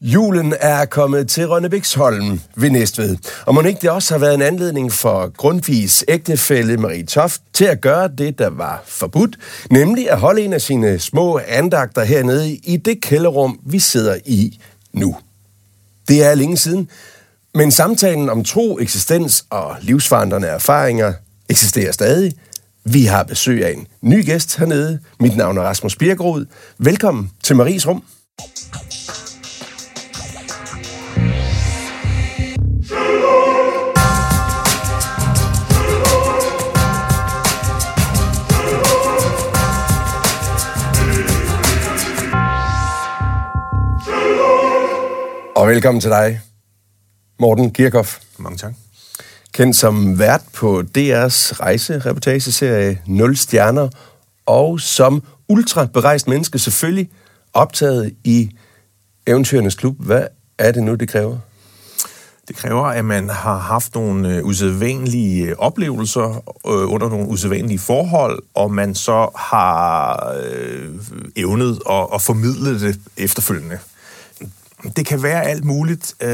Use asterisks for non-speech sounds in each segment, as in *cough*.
Julen er kommet til Rønnebæksholm ved Næstved, og må ikke det også har været en anledning for Grundtvigs ægtefælle Marie Toft til at gøre det, der var forbudt, nemlig at holde en af sine små andagter hernede i det kælderrum, vi sidder i nu. Det er længe siden, men samtalen om tro, eksistens og livsforandrende erfaringer eksisterer stadig. Vi har besøg af en ny gæst hernede. Mit navn er Rasmus Birkerud. Velkommen til Maries Rum. Og velkommen til dig, Morten Kirchhoff. Mange tak. Kendt som vært på DR's rejsereportageserie 0 Stjerner, og som ultraberejst menneske selvfølgelig optaget i Eventyrernes Klub. Hvad er det nu, det kræver? Det kræver, at man har haft nogle øh, usædvanlige øh, oplevelser øh, under nogle usædvanlige forhold, og man så har øh, evnet at, at formidle det efterfølgende. Det kan være alt muligt, øh,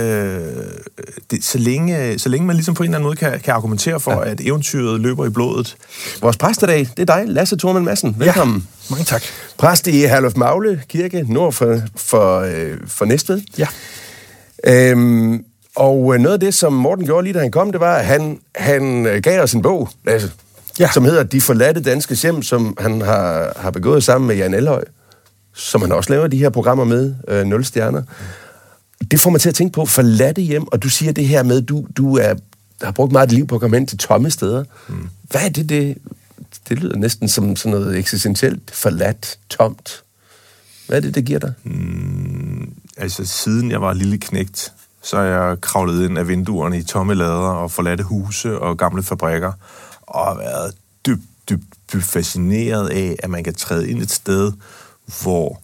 det, så, længe, så længe man ligesom på en eller anden måde kan, kan argumentere for, ja. at eventyret løber i blodet. Vores præst i dag, det er dig, Lasse Thorman Madsen. Velkommen. Ja, mange tak. Præst i Herluf Magle Kirke, nord for, for, øh, for Næstved. Ja. Øhm, og noget af det, som Morten gjorde lige da han kom, det var, at han, han øh, gav os en bog, Lasse, ja. som hedder De forladte danske hjem, som han har, har begået sammen med Jan Elhøj, som han også laver de her programmer med, øh, 0 stjerner. Det får mig til at tænke på forladte hjem, og du siger det her med, du, du er, har brugt meget liv på at komme ind til tomme steder. Mm. Hvad er det, det, det lyder næsten som sådan noget eksistentielt, forladt, tomt. Hvad er det, det giver dig? Mm, altså, siden jeg var lille knægt, så er jeg kravlet ind af vinduerne i tomme lader og forladte huse og gamle fabrikker, og har været dybt, dybt, dybt fascineret af, at man kan træde ind et sted, hvor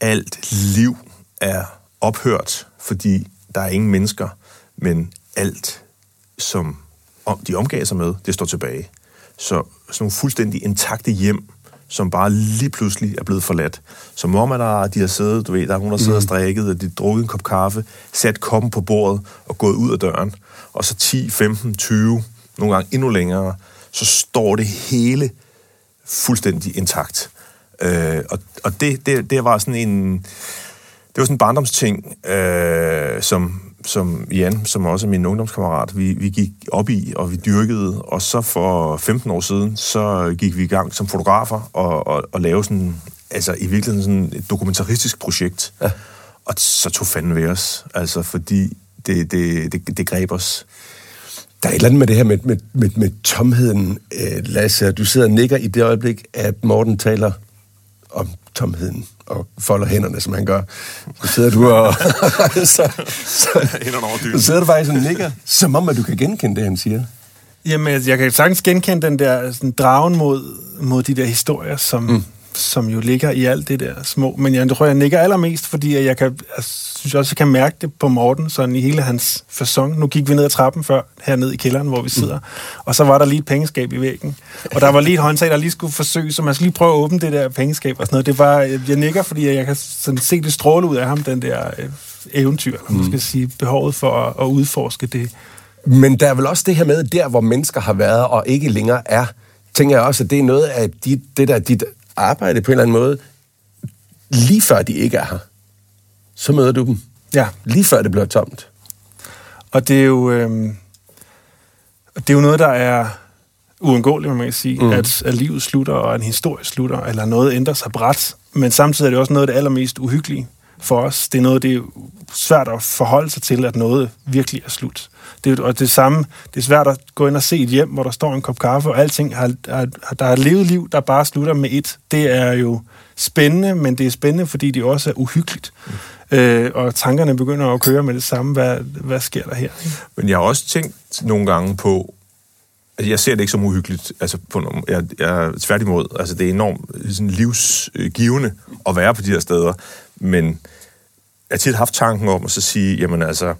alt liv er ophørt, fordi der er ingen mennesker, men alt, som de omgav sig med, det står tilbage. Så sådan nogle fuldstændig intakte hjem, som bare lige pludselig er blevet forladt. Som om, at der, de har siddet, du ved, der er nogen, der sidder mm. og strikket, og de drukket en kop kaffe, sat koppen på bordet og gået ud af døren. Og så 10, 15, 20, nogle gange endnu længere, så står det hele fuldstændig intakt. Øh, og og det, det, det var sådan en... Det var sådan en barndomsting, øh, som, som Jan, som også er min ungdomskammerat, vi, vi gik op i, og vi dyrkede. Og så for 15 år siden, så gik vi i gang som fotografer og, og, og lavede sådan, altså i virkeligheden sådan et dokumentaristisk projekt. Ja. Og så tog fanden ved os, altså fordi det, det, det, det greb os. Der er et eller andet med det her med, med, med, med tomheden, øh, Lasse. Du sidder og nikker i det øjeblik, at Morten taler om tomheden og folder hænderne, som han gør. Så sidder du og... *laughs* så, så, så sidder du faktisk og nikker, som om, at du kan genkende det, han siger. Jamen, jeg kan sagtens genkende den der sådan, dragen mod, mod de der historier, som, mm som jo ligger i alt det der små. Men jeg tror, jeg nikker allermest, fordi jeg, kan, jeg synes også, jeg kan mærke det på Morten, sådan i hele hans fasong. Nu gik vi ned ad trappen før, hernede i kælderen, hvor vi sidder, mm. og så var der lige et pengeskab i væggen. Og der var lige et håndtag, der lige skulle forsøge, så man skulle lige prøve at åbne det der pengeskab og sådan noget. Det var, jeg nikker, fordi jeg kan sådan se det stråle ud af ham, den der øh, eventyr, eller man mm. skal sige, behovet for at, at udforske det. Men der er vel også det her med, der hvor mennesker har været og ikke længere er, tænker jeg også, at det er noget af dit, det der, dit arbejde på en eller anden måde, lige før de ikke er her. Så møder du dem. Ja. Lige før det bliver tomt. Og det er jo, øh, det er jo noget, der er uundgåeligt, man kan sige, mm. at, at livet slutter, og en historie slutter, eller noget ændrer sig bræt. Men samtidig er det også noget af det allermest uhyggelige for os. Det er noget, det er svært at forholde sig til, at noget virkelig er slut. Det, og det samme, det er svært at gå ind og se et hjem, hvor der står en kop kaffe, og alting har, har, der er levet liv, der bare slutter med et. Det er jo spændende, men det er spændende, fordi det også er uhyggeligt. Mm. Øh, og tankerne begynder at køre med det samme. Hvad, hvad sker der her? Men jeg har også tænkt nogle gange på, altså jeg ser det ikke som uhyggeligt, altså på, jeg, jeg tværtimod, altså det er enormt sådan livsgivende at være på de her steder, men jeg har tit haft tanken om at så sige, jamen altså,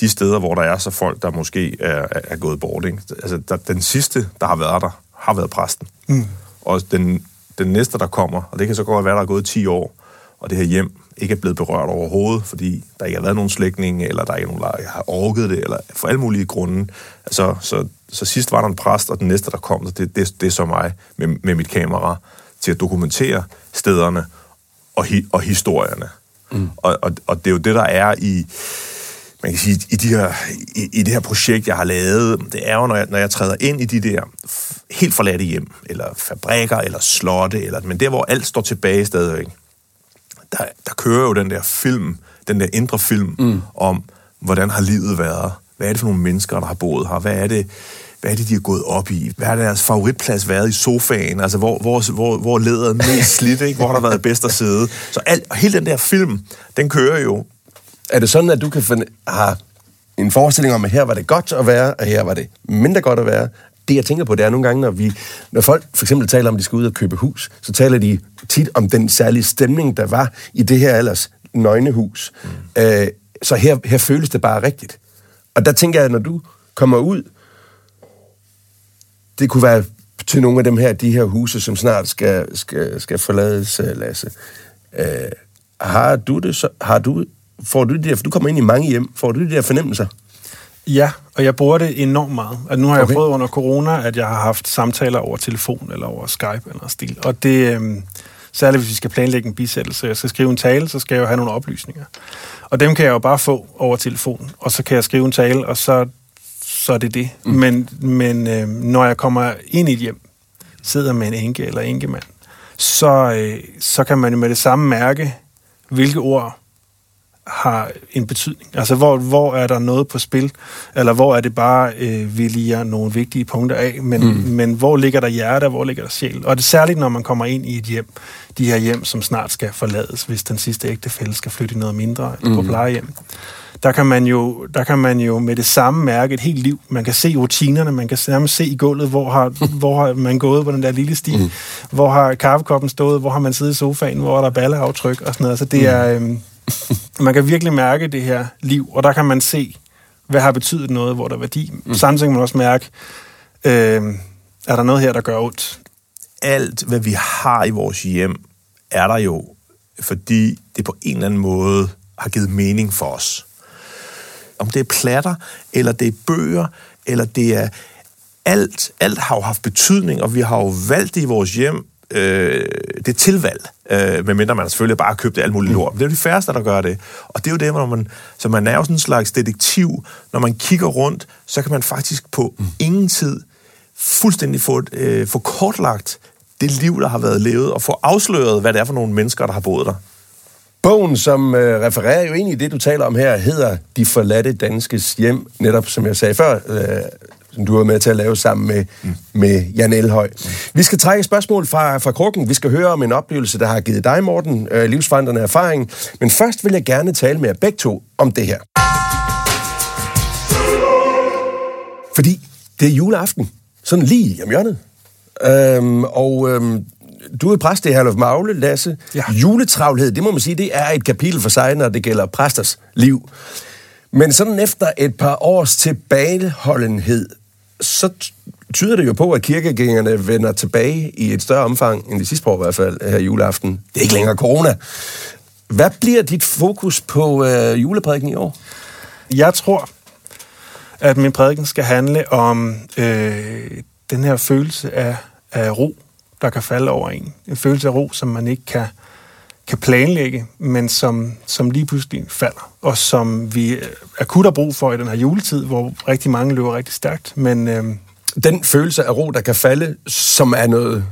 de steder, hvor der er så folk, der måske er, er gået bort. Ikke? Altså, der, den sidste, der har været der, har været præsten. Mm. Og den, den næste, der kommer, og det kan så godt være, der er gået 10 år, og det her hjem ikke er blevet berørt overhovedet, fordi der ikke har været nogen slægtning, eller der er ikke nogen, der har orket det, eller for alle mulige grunde. Altså, så, så sidst var der en præst, og den næste, der kom, det, det, det er så mig med, med mit kamera til at dokumentere stederne og, hi, og historierne. Mm. Og, og, og det er jo det, der er i man kan sige, i, de her, i, i det her projekt, jeg har lavet, det er jo, når jeg, når jeg træder ind i de der helt forladte hjem, eller fabrikker, eller slotte, eller, men der, hvor alt står tilbage stadigvæk, der, der kører jo den der film, den der indre film, mm. om, hvordan har livet været? Hvad er det for nogle mennesker, der har boet her? Hvad er det, hvad er det, de har gået op i? Hvad har deres favoritplads været i sofaen? Altså, hvor, hvor, hvor, hvor leder mest slidt, ikke? Hvor har der været bedst at sidde? Så alt, og hele den der film, den kører jo er det sådan, at du kan finde, have en forestilling om, at her var det godt at være, og her var det mindre godt at være? Det, jeg tænker på, det er nogle gange, når, vi, når folk for eksempel taler om, at de skal ud og købe hus, så taler de tit om den særlige stemning, der var i det her ellers nøgne hus. Mm. Øh, så her, her føles det bare rigtigt. Og der tænker jeg, at når du kommer ud, det kunne være til nogle af dem her, de her huse, som snart skal, skal, skal forlades, Lasse. Øh, har du det så, har du får du det der, for du kommer ind i mange hjem, får du de der fornemmelser? Ja, og jeg bruger det enormt meget. At nu har okay. jeg prøvet under corona, at jeg har haft samtaler over telefon eller over Skype eller stil. Og det, øh, særligt hvis vi skal planlægge en bisættelse, jeg skal skrive en tale, så skal jeg jo have nogle oplysninger. Og dem kan jeg jo bare få over telefon, og så kan jeg skrive en tale, og så, så er det det. Mm. Men, men øh, når jeg kommer ind i et hjem, sidder med en enke eller enkemand, så, øh, så kan man jo med det samme mærke, hvilke ord har en betydning. Altså, hvor, hvor er der noget på spil, eller hvor er det bare, øh, vi lige nogle vigtige punkter af, men, mm. men hvor ligger der hjerte, hvor ligger der sjæl? Og det er særligt, når man kommer ind i et hjem, de her hjem, som snart skal forlades, hvis den sidste ægtefælde skal flytte i noget mindre mm. på plejehjem. Der kan, man jo, der kan man jo med det samme mærke et helt liv. Man kan se rutinerne, man kan nærmest se i gulvet, hvor har, *laughs* hvor har man gået på den der lille sti, mm. hvor har kaffekoppen stået, hvor har man siddet i sofaen, hvor er der balleaftryk og sådan noget. Så det mm. er... Øh, man kan virkelig mærke det her liv, og der kan man se, hvad har betydet noget, hvor der er værdi. Mm. Samtidig kan man også mærke, øh, er der noget her, der gør ondt? Alt, hvad vi har i vores hjem, er der jo, fordi det på en eller anden måde har givet mening for os. Om det er platter, eller det er bøger, eller det er alt, alt har jo haft betydning, og vi har jo valgt det i vores hjem, øh, det tilvalg, øh, medmindre man selvfølgelig bare har købt alt muligt lort. Men det er jo de færreste, der gør det. Og det er jo det, hvor man, så man er jo sådan en slags detektiv. Når man kigger rundt, så kan man faktisk på mm. ingen tid fuldstændig få, øh, få kortlagt det liv, der har været levet, og få afsløret, hvad det er for nogle mennesker, der har boet der. Bogen, som øh, refererer jo i det, du taler om her, hedder De forladte danskes hjem, netop som jeg sagde før, øh, som du var med til at lave sammen med, mm. med Jan Elhøj. Mm. Vi skal trække spørgsmål fra, fra krukken. Vi skal høre om en oplevelse, der har givet dig, Morten, øh, livsforandrende erfaring. Men først vil jeg gerne tale med jer begge to om det her. Fordi det er juleaften. Sådan lige om hjørnet. Øhm, og øhm, du er præst i Herluf Magle, Lasse. Ja. Juletravlhed, det må man sige, det er et kapitel for sig, når det gælder præsters liv. Men sådan efter et par års tilbageholdenhed, så tyder det jo på, at kirkegængerne vender tilbage i et større omfang end de sidste år i hvert fald her juleaften. Det er ikke længere corona. Hvad bliver dit fokus på øh, juleprædiken i år? Jeg tror, at min prædiken skal handle om øh, den her følelse af, af ro, der kan falde over en. En følelse af ro, som man ikke kan, kan planlægge, men som, som lige pludselig falder, og som vi øh, akut har brug for i den her juletid, hvor rigtig mange løber rigtig stærkt. Men, øh, den følelse af ro, der kan falde, som er noget,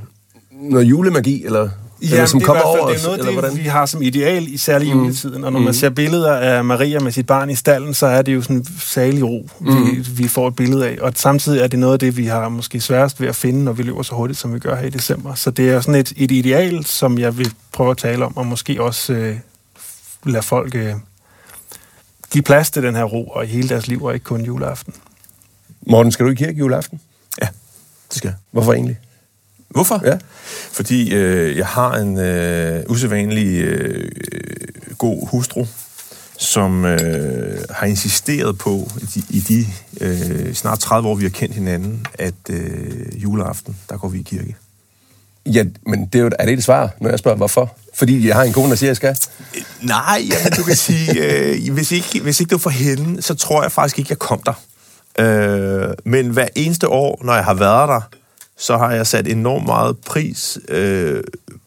noget julemagi, eller Ja, eller som det kommer over det er noget af det, vi har som ideal, i særlig mm. juletiden. Og når mm. man ser billeder af Maria med sit barn i stallen, så er det jo sådan en særlig ro, mm. vi, vi får et billede af. Og samtidig er det noget af det, vi har måske sværest ved at finde, når vi løber så hurtigt, som vi gør her i december. Så det er sådan et, et ideal, som jeg vil prøve at tale om, og måske også øh, lade folk øh, give plads til den her ro, og i hele deres liv, og ikke kun juleaften. Morten, skal du i kirke juleaften? Ja, det skal jeg. Hvorfor egentlig? Hvorfor? Ja. Fordi øh, jeg har en øh, usædvanlig øh, god hustru, som øh, har insisteret på, i de, i de øh, snart 30 år, vi har kendt hinanden, at øh, juleaften, der går vi i kirke. Ja, men det er, jo, er det et svar, når jeg spørger, hvorfor? Fordi jeg har en kone, der siger, jeg skal? Nej, ja, du kan sige, øh, hvis, ikke, hvis ikke det var for hende, så tror jeg faktisk ikke, jeg kom der. Øh, men hver eneste år, når jeg har været der, så har jeg sat enormt meget pris øh,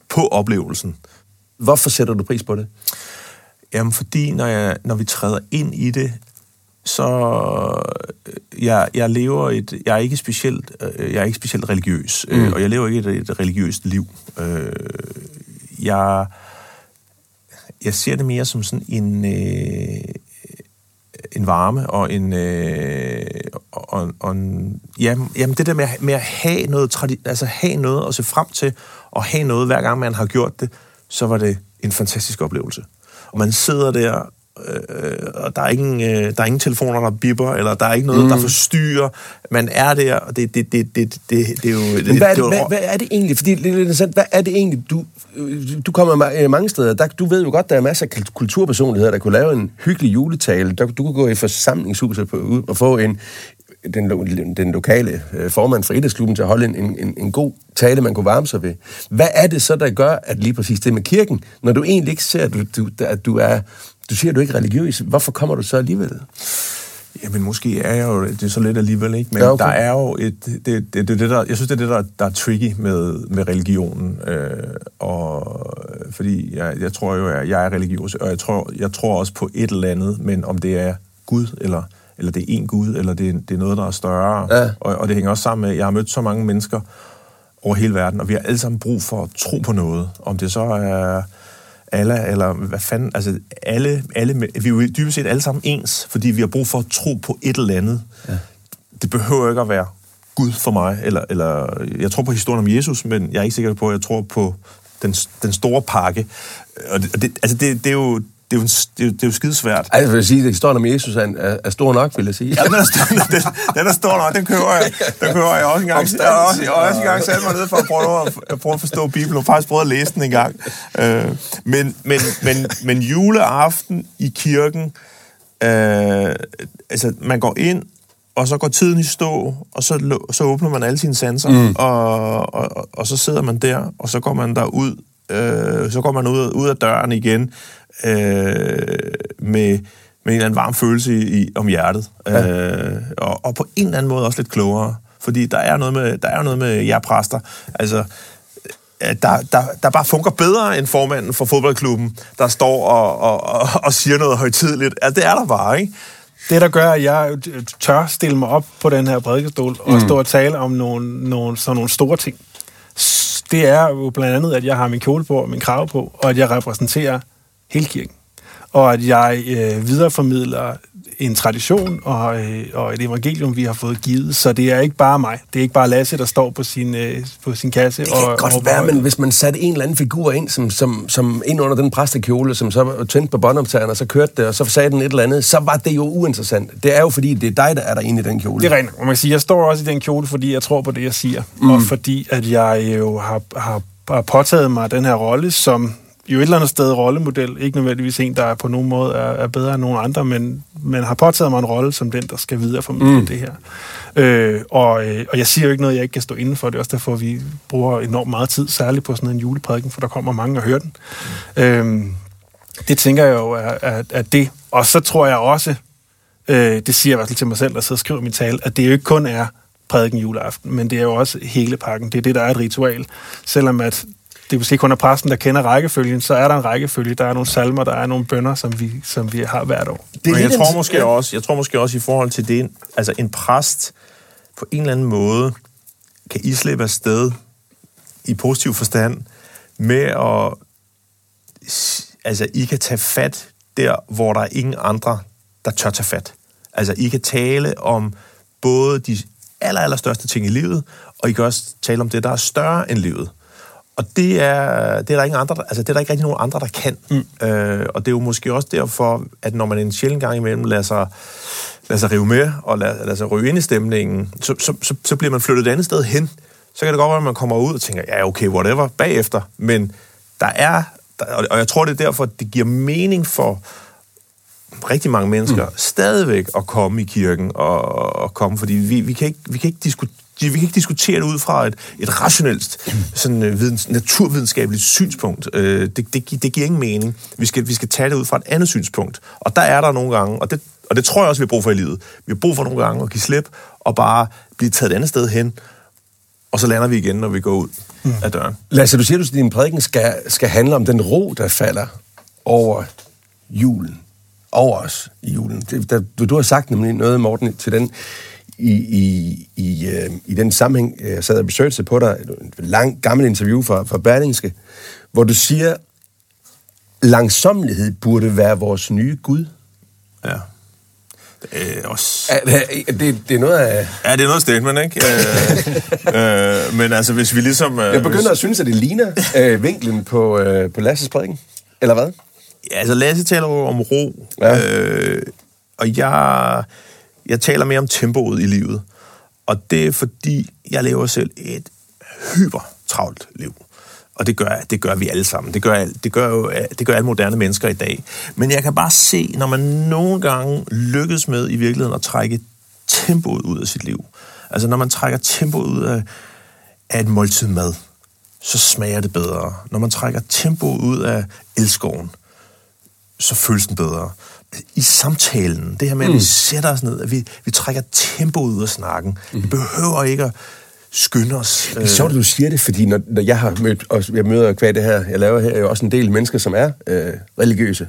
på oplevelsen. Hvorfor sætter du pris på det? Jamen, fordi når, jeg, når vi træder ind i det, så øh, jeg, jeg lever et, jeg er ikke specielt, øh, jeg er ikke specielt religiøs, mm. øh, og jeg lever ikke et, et religiøst liv. Øh, jeg, jeg ser det mere som sådan en, øh, en varme og en, øh, og, og en ja, jamen det der med, med at have noget, altså have noget at se frem til, og have noget hver gang man har gjort det, så var det en fantastisk oplevelse. Og man sidder der øh, og der er, ingen, øh, der er ingen telefoner, der bipper, eller der er ikke noget, mm. der forstyrrer. Man er der, og det, det, det, det, det, det er jo... Men hvad, er det, hvad, hvad er det egentlig? Fordi det er interessant, hvad er det egentlig, du, du kommer øh, mange steder, der, du ved jo godt, der er masser af kulturpersonligheder, der kunne lave en hyggelig juletale. Der, du kunne gå i forsamlingshuset på, og få en, den, den lokale øh, formand for idrætsklubben til at holde en, en, en god tale, man kunne varme sig ved. Hvad er det så, der gør, at lige præcis det med kirken, når du egentlig ikke ser, at du, du, at du er du siger, du er ikke religiøs. Hvorfor kommer du så alligevel? Jamen, måske er jeg jo det er så lidt alligevel, ikke? Men ja, okay. der er jo et... Det, det, det, det der, jeg synes, det er det, der, der er tricky med, med religionen. Øh, og, fordi jeg, jeg tror jo, at jeg er religiøs, og jeg tror, jeg tror også på et eller andet, men om det er Gud, eller, eller det er en Gud, eller det, det er noget, der er større. Ja. Og, og det hænger også sammen med, at jeg har mødt så mange mennesker over hele verden, og vi har alle sammen brug for at tro på noget. Om det så er Allah, eller hvad fanden, altså alle, alle, vi er jo dybest set alle sammen ens, fordi vi har brug for at tro på et eller andet. Ja. Det behøver ikke at være Gud for mig, eller, eller jeg tror på historien om Jesus, men jeg er ikke sikker på, at jeg tror på den, den store pakke. Og det, det, altså det, det er jo det er jo, det er, det er jo skidesvært. Ej, jeg vil sige, at historien om Jesus er, er, er stor nok, vil jeg sige. Ja, den er den, den er stor nok, den kører jeg, den kører jeg også en gang. Jeg har også, jeg også en gang sat mig ned for at prøve at, prøve at forstå Bibelen, og faktisk prøve at læse den en gang. Øh, men, men, men, men juleaften i kirken, øh, altså man går ind, og så går tiden i stå, og så, så åbner man alle sine sanser, mm. og, og, og så sidder man der, og så går man der ud, øh, så går man ud, ud af døren igen, øh, med, med en eller anden varm følelse i, i, om hjertet. Ja. Øh, og, og på en eller anden måde også lidt klogere. Fordi der er noget med, der er noget med jer præster. Altså, der, der, der bare fungerer bedre end formanden for fodboldklubben, der står og, og, og, og siger noget højtidligt. Altså, det er der bare, ikke? Det, der gør, at jeg tør stille mig op på den her prædikestol og mm. stå og tale om nogle, nogle, sådan nogle store ting, det er jo blandt andet, at jeg har min kjole på og min krav på, og at jeg repræsenterer hele kirken. Og at jeg øh, videreformidler en tradition og, øh, og et evangelium, vi har fået givet. Så det er ikke bare mig. Det er ikke bare Lasse, der står på sin, øh, på sin kasse. Det kan og, godt og, være, men hvis man satte en eller anden figur ind, som, som, som ind under den præstekjole, som så tændte på båndoptageren, og så kørte det, og så sagde den et eller andet, så var det jo uinteressant. Det er jo fordi, det er dig, der er der inde i den kjole. Det er rent. Man kan sige, jeg står også i den kjole, fordi jeg tror på det, jeg siger. Mm. Og fordi, at jeg jo har, har, har påtaget mig den her rolle som jo et eller andet sted rollemodel, ikke nødvendigvis en, der på nogen måde er, er bedre end nogen andre, men, men har påtaget mig en rolle som den, der skal videre formidle mm. det her. Øh, og, øh, og jeg siger jo ikke noget, jeg ikke kan stå inden for. Det er også derfor, at vi bruger enormt meget tid, særligt på sådan en juleprædiken, for der kommer mange og hører den. Mm. Øh, det tænker jeg jo er, er, er det. Og så tror jeg også, øh, det siger jeg i hvert fald til mig selv, der sidder og skriver min tale, at det jo ikke kun er prædiken juleaften, men det er jo også hele pakken. Det er det, der er et ritual. Selvom at det vil sige kun er præsten, der kender rækkefølgen, så er der en rækkefølge. Der er nogle salmer, der er nogle bønder, som vi, som vi har hvert år. Det Men jeg tror, måske også, jeg tror måske også i forhold til det, altså en præst på en eller anden måde kan I slippe afsted i positiv forstand med at altså I kan tage fat der, hvor der er ingen andre, der tør tage fat. Altså I kan tale om både de aller, aller største ting i livet, og I kan også tale om det, der er større end livet. Og det er, det er der ikke andre, altså det er der ikke rigtig nogen andre, der kan. Mm. Øh, og det er jo måske også derfor, at når man en sjældent gang imellem lader sig, lader sig rive med og lader, lader sig ryge ind i stemningen, så, så, så, så bliver man flyttet et andet sted hen. Så kan det godt være, at man kommer ud og tænker, ja okay, whatever, bagefter. Men der er, der, og jeg tror, det er derfor, at det giver mening for rigtig mange mennesker mm. stadigvæk at komme i kirken og, og komme, fordi vi, vi, kan ikke, vi, kan ikke diskutere vi kan ikke diskutere det ud fra et, et rationelt, sådan, uh, videns, naturvidenskabeligt synspunkt. Uh, det, det, det giver ingen mening. Vi skal, vi skal tage det ud fra et andet synspunkt. Og der er der nogle gange, og det, og det tror jeg også, vi har brug for i livet. Vi har brug for nogle gange at give slip og bare blive taget et andet sted hen, og så lander vi igen, når vi går ud mm. af døren. Lasse, du siger, at din prædiken skal, skal handle om den ro, der falder over julen. Over os i julen. Det, der, du, du har sagt nemlig noget, Morten, til den i, i, i, øh, i den sammenhæng, jeg sad og besøgte på dig, et langt gammelt interview fra, fra Berlingske, hvor du siger, langsomlighed burde være vores nye Gud. Ja. Øh, også... Er, det, det er noget af... Ja, det er noget statement, ikke? øh, *laughs* øh, men altså, hvis vi ligesom... Øh, jeg begynder hvis... at synes, at det ligner øh, vinklen på, øh, på Lasses prædiken. Eller hvad? Ja, altså Lasse taler jo om ro. Ja. Øh, og jeg, jeg taler mere om tempoet i livet. Og det er fordi, jeg lever selv et hyper travlt liv. Og det gør, det gør vi alle sammen. Det gør, det, gør jo, det gør alle moderne mennesker i dag. Men jeg kan bare se, når man nogle gange lykkes med i virkeligheden at trække tempoet ud af sit liv. Altså når man trækker tempoet ud af, af et måltid mad, så smager det bedre. Når man trækker tempoet ud af elskoven, så føles den bedre. I samtalen, det her med, at vi mm. sætter os ned, at vi, vi trækker tempoet ud af snakken. Mm. Vi behøver ikke at skynde os. Det er sjovt, at du siger det, fordi når, når jeg har mødt, og jeg møder kvad det her, jeg laver her, er jo også en del mennesker, som er øh, religiøse.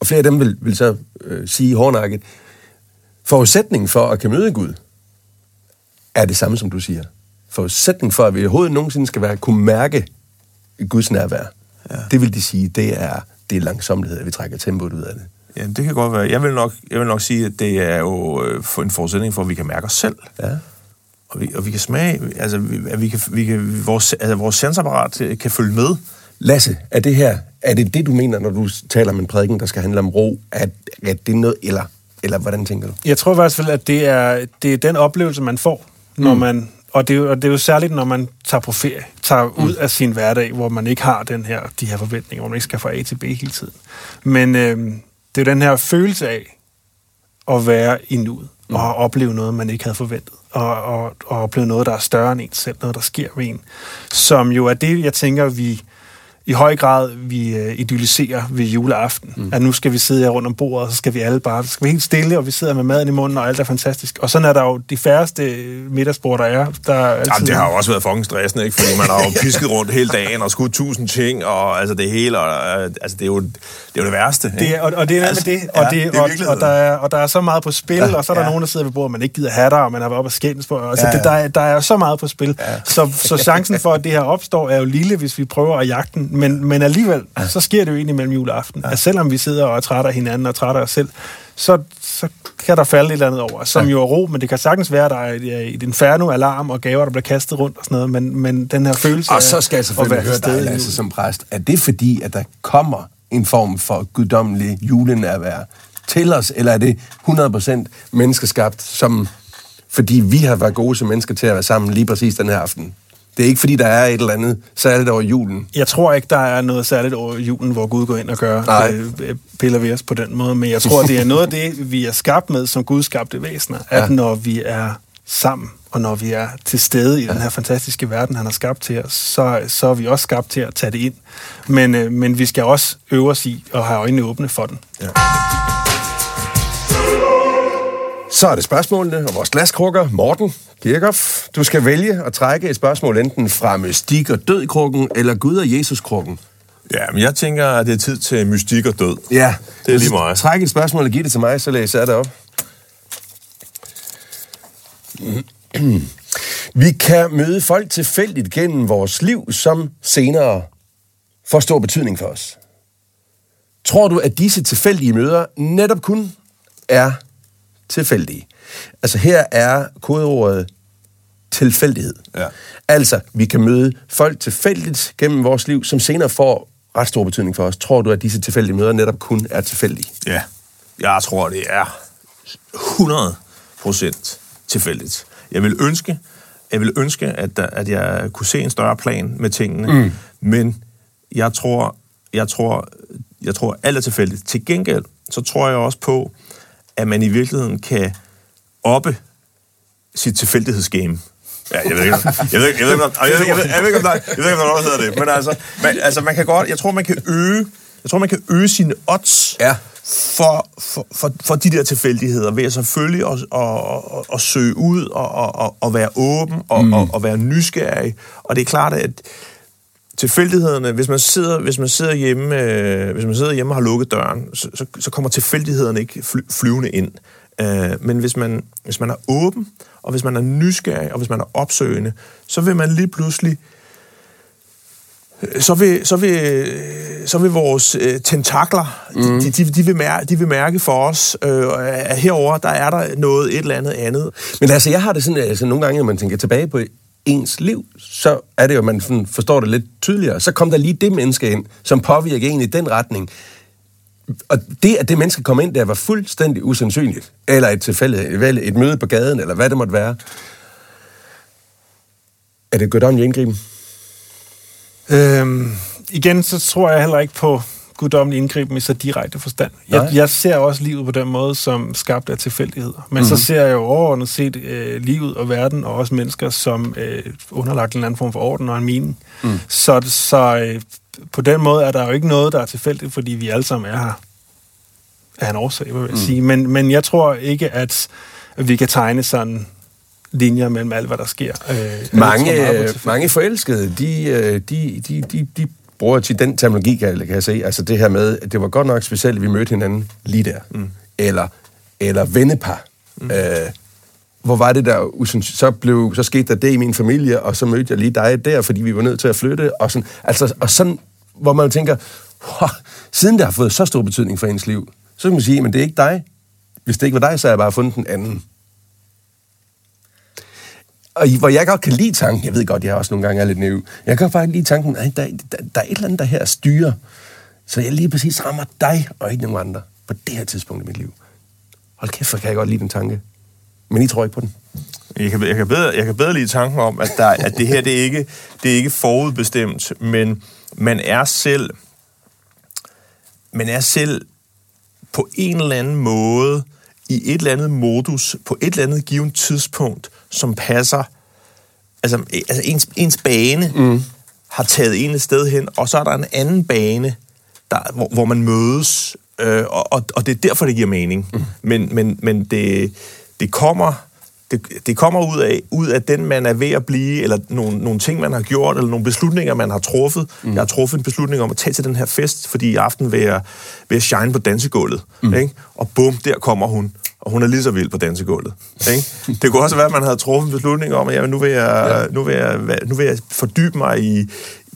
Og flere af dem vil, vil så øh, sige hårdnakket, forudsætningen for at kan møde Gud, er det samme, som du siger. Forudsætningen for, at vi overhovedet nogensinde skal være, kunne mærke Guds nærvær, ja. det vil de sige, det er, det er langsomlighed, at vi trækker tempoet ud af det. Ja, det kan godt være. Jeg vil nok, jeg vil nok sige, at det er jo øh, en forudsætning for, at vi kan mærke os selv. Ja og vi, og vi kan smage, altså, at vi kan, vi kan, vores, altså, vores sensapparat øh, kan følge med. Lasse, er det her, er det det, du mener, når du taler om en prædiken, der skal handle om ro? At, at det er noget, eller, eller hvordan tænker du? Jeg tror i hvert fald, at det er, det er den oplevelse, man får, når mm. man og det, er jo, og det er jo særligt, når man tager på ferie, tager mm. ud af sin hverdag, hvor man ikke har den her, de her forventninger, hvor man ikke skal fra A til B hele tiden. Men øh, det er jo den her følelse af at være i nuet, mm. og opleve noget, man ikke havde forventet og, og, og opleve noget, der er større end en selv, noget, der sker ved en. Som jo er det, jeg tænker, vi i høj grad vi øh, idylliserer ved juleaften. Mm. At nu skal vi sidde her rundt om bordet, og så skal vi alle bare, så skal vi helt stille, og vi sidder med maden i munden, og alt er fantastisk. Og sådan er der jo de færreste middagsbord, der er. Der er altid... Jamen, det har jo også været fucking stressende, ikke? Fordi man har jo *laughs* pisket rundt hele dagen og skudt tusind ting, og altså det hele, og, altså det er jo det, er jo det værste. Ikke? Det er, og, og det er altså, med det, og, ja, det, det er og, og, der er, og der er så meget på spil, ja, og så er der ja. nogen, der sidder ved bordet, man ikke gider have der, og man har været op og skændes på. Altså, ja, ja. Det, der, er, der er så meget på spil. Ja. Så, så chancen for, at det her opstår, er jo lille, hvis vi prøver at jagte den, men, men alligevel ja. så sker det jo egentlig mellem juleaften, ja. at selvom vi sidder og er trætte af hinanden og trætte af os selv, så, så kan der falde et eller andet over, som ja. jo er ro, men det kan sagtens være, at der er et, et inferno, alarm og gaver, der bliver kastet rundt og sådan noget, men, men den her følelse Og så skal jeg selvfølgelig høre dig, Lasse, som præst. Er det fordi, at der kommer en form for guddommelig julenærvær til os, eller er det 100% menneskeskabt, som fordi vi har været gode som mennesker til at være sammen lige præcis den her aften? Det er ikke, fordi der er et eller andet særligt over julen. Jeg tror ikke, der er noget særligt over julen, hvor Gud går ind og gør øh, øh, piller ved os på den måde. Men jeg tror, det er noget af det, vi er skabt med som Gud skabte væsener. At ja. når vi er sammen, og når vi er til stede i ja. den her fantastiske verden, han har skabt til os, så, så er vi også skabt til at tage det ind. Men, øh, men vi skal også øve os i at have øjnene åbne for den. Ja. Så er det spørgsmålene og vores glaskrukker. Morten Kirchhoff, du skal vælge at trække et spørgsmål enten fra mystik og død krukken, eller Gud og Jesus krukken. Ja, men jeg tænker, at det er tid til mystik og død. Ja. Det er lige meget. Træk et spørgsmål og giv det til mig, så læser jeg det op. Vi kan møde folk tilfældigt gennem vores liv, som senere får stor betydning for os. Tror du, at disse tilfældige møder netop kun er tilfældige. Altså her er kodeordet tilfældighed. Ja. Altså, vi kan møde folk tilfældigt gennem vores liv, som senere får ret stor betydning for os. Tror du, at disse tilfældige møder netop kun er tilfældige? Ja, jeg tror, det er 100 procent tilfældigt. Jeg vil ønske, jeg vil ønske at, at jeg kunne se en større plan med tingene, mm. men jeg tror, jeg tror, jeg tror alt er tilfældigt. Til gengæld så tror jeg også på, at man i virkeligheden kan oppe sit tilfældighedsgame. Ja, jeg ved ikke, jeg ved, jeg ved, jeg ved, jeg ved, jeg ved, jeg ved ikke, om der, jeg ved ikke, om der er hedder det. Men altså, man, altså, man kan godt, jeg tror, man kan øge, jeg tror, man kan øge sine odds Ja. for, for, for, for de der tilfældigheder, ved at selvfølgelig at, at, at, at søge ud og, og, og, og være åben og, mm. og, og være nysgerrig. Og det er klart, at tilfældighederne, hvis man sidder, hvis man sidder hjemme, øh, hvis man sidder hjemme og har lukket døren, så, så, så kommer tilfældighederne ikke fly, flyvende ind. Øh, men hvis man, hvis man er åben, og hvis man er nysgerrig, og hvis man er opsøgende, så vil man lige pludselig så vil, så vil, så vil vores øh, tentakler, mm. de, de, de, vil mærke, de vil mærke for os, øh, at herover der er der noget, et eller andet andet. Men altså, jeg har det sådan, altså nogle gange, når man tænker tilbage på ens liv, så er det jo, at man sådan forstår det lidt tydeligere. Så kom der lige det menneske ind, som påvirker en i den retning. Og det, at det menneske kom ind der, var fuldstændig usandsynligt. Eller et tilfælde, vel, et møde på gaden, eller hvad det måtte være. Er det guddommelig indgriben? Øhm, igen, så tror jeg heller ikke på guddommelig indgriben i så direkte forstand. Jeg, jeg ser også livet på den måde, som skabt af tilfældigheder. Men mm-hmm. så ser jeg jo overordnet set øh, livet og verden, og også mennesker, som øh, underlagt en eller anden form for orden og en mening. Mm. Så, så øh, på den måde er der jo ikke noget, der er tilfældigt, fordi vi alle sammen er her af en årsag, vil jeg mm. sige. Men, men jeg tror ikke, at vi kan tegne sådan linjer mellem alt, hvad der sker. Øh, tror Mange, mange forelskede, de, øh, de, de, de, de bruger til den terminologi, kan jeg, kan jeg se. Altså det her med, at det var godt nok specielt, at vi mødte hinanden lige der. Mm. Eller, eller vennepar. Mm. Øh, hvor var det der, så, blev, så skete der det i min familie, og så mødte jeg lige dig der, fordi vi var nødt til at flytte. Og sådan, altså, og sådan hvor man tænker, "Wow, siden det har fået så stor betydning for ens liv, så kan man sige, men det er ikke dig. Hvis det ikke var dig, så har jeg bare fundet den anden. Og i- hvor jeg godt kan lide tanken, jeg ved godt, jeg også nogle gange er lidt nervøs, jeg kan faktisk lide tanken, at der, der, der er et eller andet, der her styrer, så jeg lige præcis rammer dig, og ikke nogen andre, på det her tidspunkt i mit liv. Hold kæft, hvor kan jeg godt lide den tanke. Men I tror ikke på den. Jeg kan, jeg kan, bedre, jeg kan bedre lide tanken om, at, der, at det her det er, ikke, det er ikke forudbestemt, men man er selv man er selv på en eller anden måde i et eller andet modus, på et eller andet givet tidspunkt, som passer, altså, altså ens, ens bane mm. har taget en et sted hen, og så er der en anden bane, der, hvor, hvor man mødes, øh, og, og, og det er derfor, det giver mening. Mm. Men, men, men det, det kommer det, det kommer ud af, ud af den, man er ved at blive, eller nogle, nogle ting, man har gjort, eller nogle beslutninger, man har truffet. Mm. Jeg har truffet en beslutning om at tage til den her fest, fordi i aften vil jeg, vil jeg shine på dansegulvet. Mm. Ikke? Og bum, der kommer hun. Og hun er lige så vild på dansegulvet. Ikke? Det kunne også være, at man havde truffet en beslutning om, at jamen, nu, vil jeg, nu, vil jeg, nu vil jeg fordybe mig i,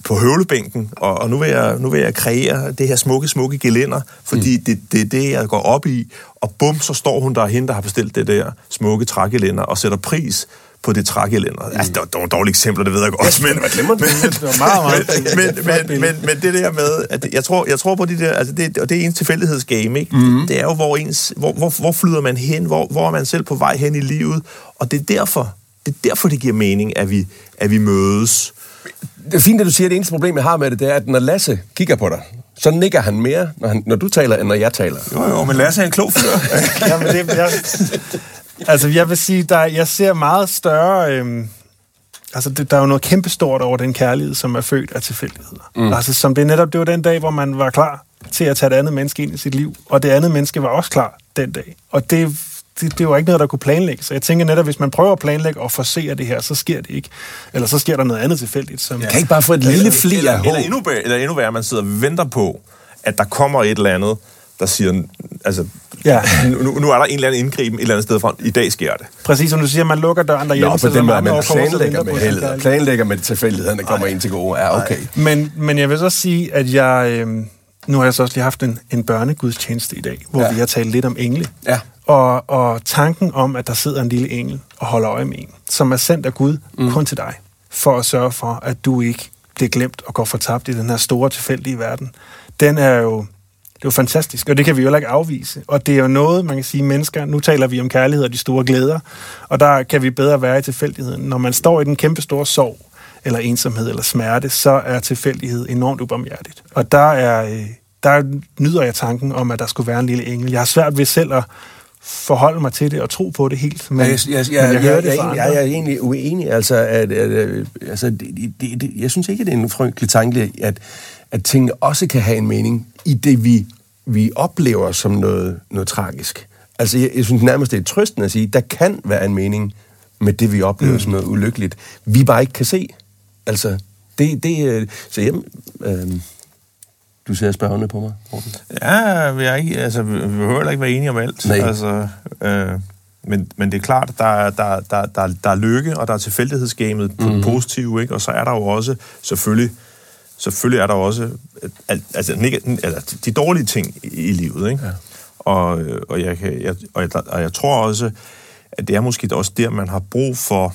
på høvlebænken, og, og nu, vil jeg, nu vil jeg kreere det her smukke, smukke gelænder, fordi mm. det, det er det, jeg går op i. Og bum, så står hun der hende, der har bestilt det der smukke trægelænder, og sætter pris på det trægelænder. Mm. Altså, det var, det var dårlige eksempler, det ved jeg godt, men, men, Det var meget, meget men, men, men, men det der med, at jeg tror, jeg tror på de der, altså det, og det er ens tilfældighedsgame, ikke? Mm. Det er jo, hvor, ens, hvor, hvor, hvor flyder man hen, hvor, hvor er man selv på vej hen i livet, og det er derfor, det er derfor, det giver mening, at vi, at vi mødes. Det er fint, at du siger, at det eneste problem, jeg har med det, det er, at når Lasse kigger på dig, så nikker han mere, når, han, når du taler, end når jeg taler. Jo, jo, men Lasse er en klog fyr. *laughs* Jamen, det, jeg, altså, jeg vil sige, der, jeg ser meget større... Øhm, altså, det, der er jo noget kæmpestort over den kærlighed, som er født af tilfældigheder. Mm. Altså, som det netop, det var den dag, hvor man var klar til at tage et andet menneske ind i sit liv, og det andet menneske var også klar den dag. Og det, det, det var ikke noget, der kunne planlægges. Så jeg tænker netop, hvis man prøver at planlægge og forsere det her, så sker det ikke. Eller så sker der noget andet tilfældigt. Som, Kan I ikke bare få et lille fli eller, håb? eller, endnu, eller endnu værre, man sidder og venter på, at der kommer et eller andet, der siger, altså, Ja. *laughs* nu, nu er der en eller anden indgriben et eller andet sted fra, i dag sker det. Præcis som du siger, man lukker døren derhjemme, Nå, på der den måde, man år planlægger med heldet. Planlægger med tilfældighederne kommer ind til gode. Ja, okay. Men, men jeg vil så sige, at jeg... Øh, nu har jeg så også lige haft en, en børnegudstjeneste i dag, hvor ja. vi har talt lidt om engle. Ja. Og, og tanken om, at der sidder en lille engel og holder øje med en, som er sendt af Gud mm. kun til dig, for at sørge for, at du ikke bliver glemt og går fortabt i den her store tilfældige verden, den er jo, det er fantastisk, og det kan vi jo heller ikke afvise. Og det er jo noget, man kan sige, mennesker, nu taler vi om kærlighed og de store glæder, og der kan vi bedre være i tilfældigheden. Når man står i den kæmpe store sorg, eller ensomhed, eller smerte, så er tilfældighed enormt ubarmhjertigt. Og der er, øh, der nyder jeg tanken om, at der skulle være en lille engel. Jeg har svært ved selv at forholde mig til det og tro på det helt, men, jeg, jeg, jeg, men jeg, hører jeg, det jeg, jeg, jeg er egentlig uenig. Altså, at, at, at, altså det, det, det, jeg synes ikke, at det er en frygtelig tanke, at, at tingene også kan have en mening i det, vi, vi oplever som noget, noget tragisk. Altså, jeg, jeg synes nærmest, det er trøsten at sige, der kan være en mening med det, vi oplever mm. som noget ulykkeligt. Vi bare ikke kan se. Altså, det, det øh, så hjem, øh, du ser spørgende på mig, Morten. Ja, vi, er ikke, altså, vi behøver heller ikke være enige om alt. Nej. Altså, øh, men, men det er klart, der er, der, der, der, der er lykke, og der er tilfældighedsgamet på mm. positive, ikke? og så er der jo også, selvfølgelig, selvfølgelig er der også øh, al- altså, altså, de dårlige ting i, livet. Ikke? Ja. Og, øh, og, jeg kan, jeg, og, jeg, og jeg tror også, at det er måske også der, man har brug for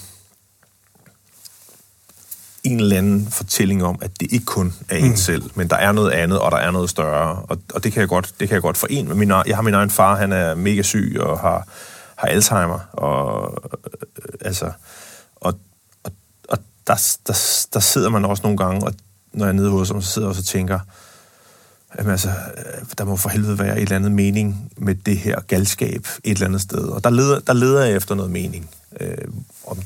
en eller anden fortælling om, at det ikke kun er en mm. selv, men der er noget andet, og der er noget større. Og, og det kan jeg godt, det kan jeg godt forene med min, Jeg har min egen far, han er mega syg og har, har Alzheimer, og øh, altså, og, og, og der, der, der sidder man også nogle gange, og når jeg er nede hos ham, så sidder jeg også og tænker, Jamen altså, øh, der må for helvede være et eller andet mening med det her galskab et eller andet sted. Og der leder, der leder jeg efter noget mening. Øh, om,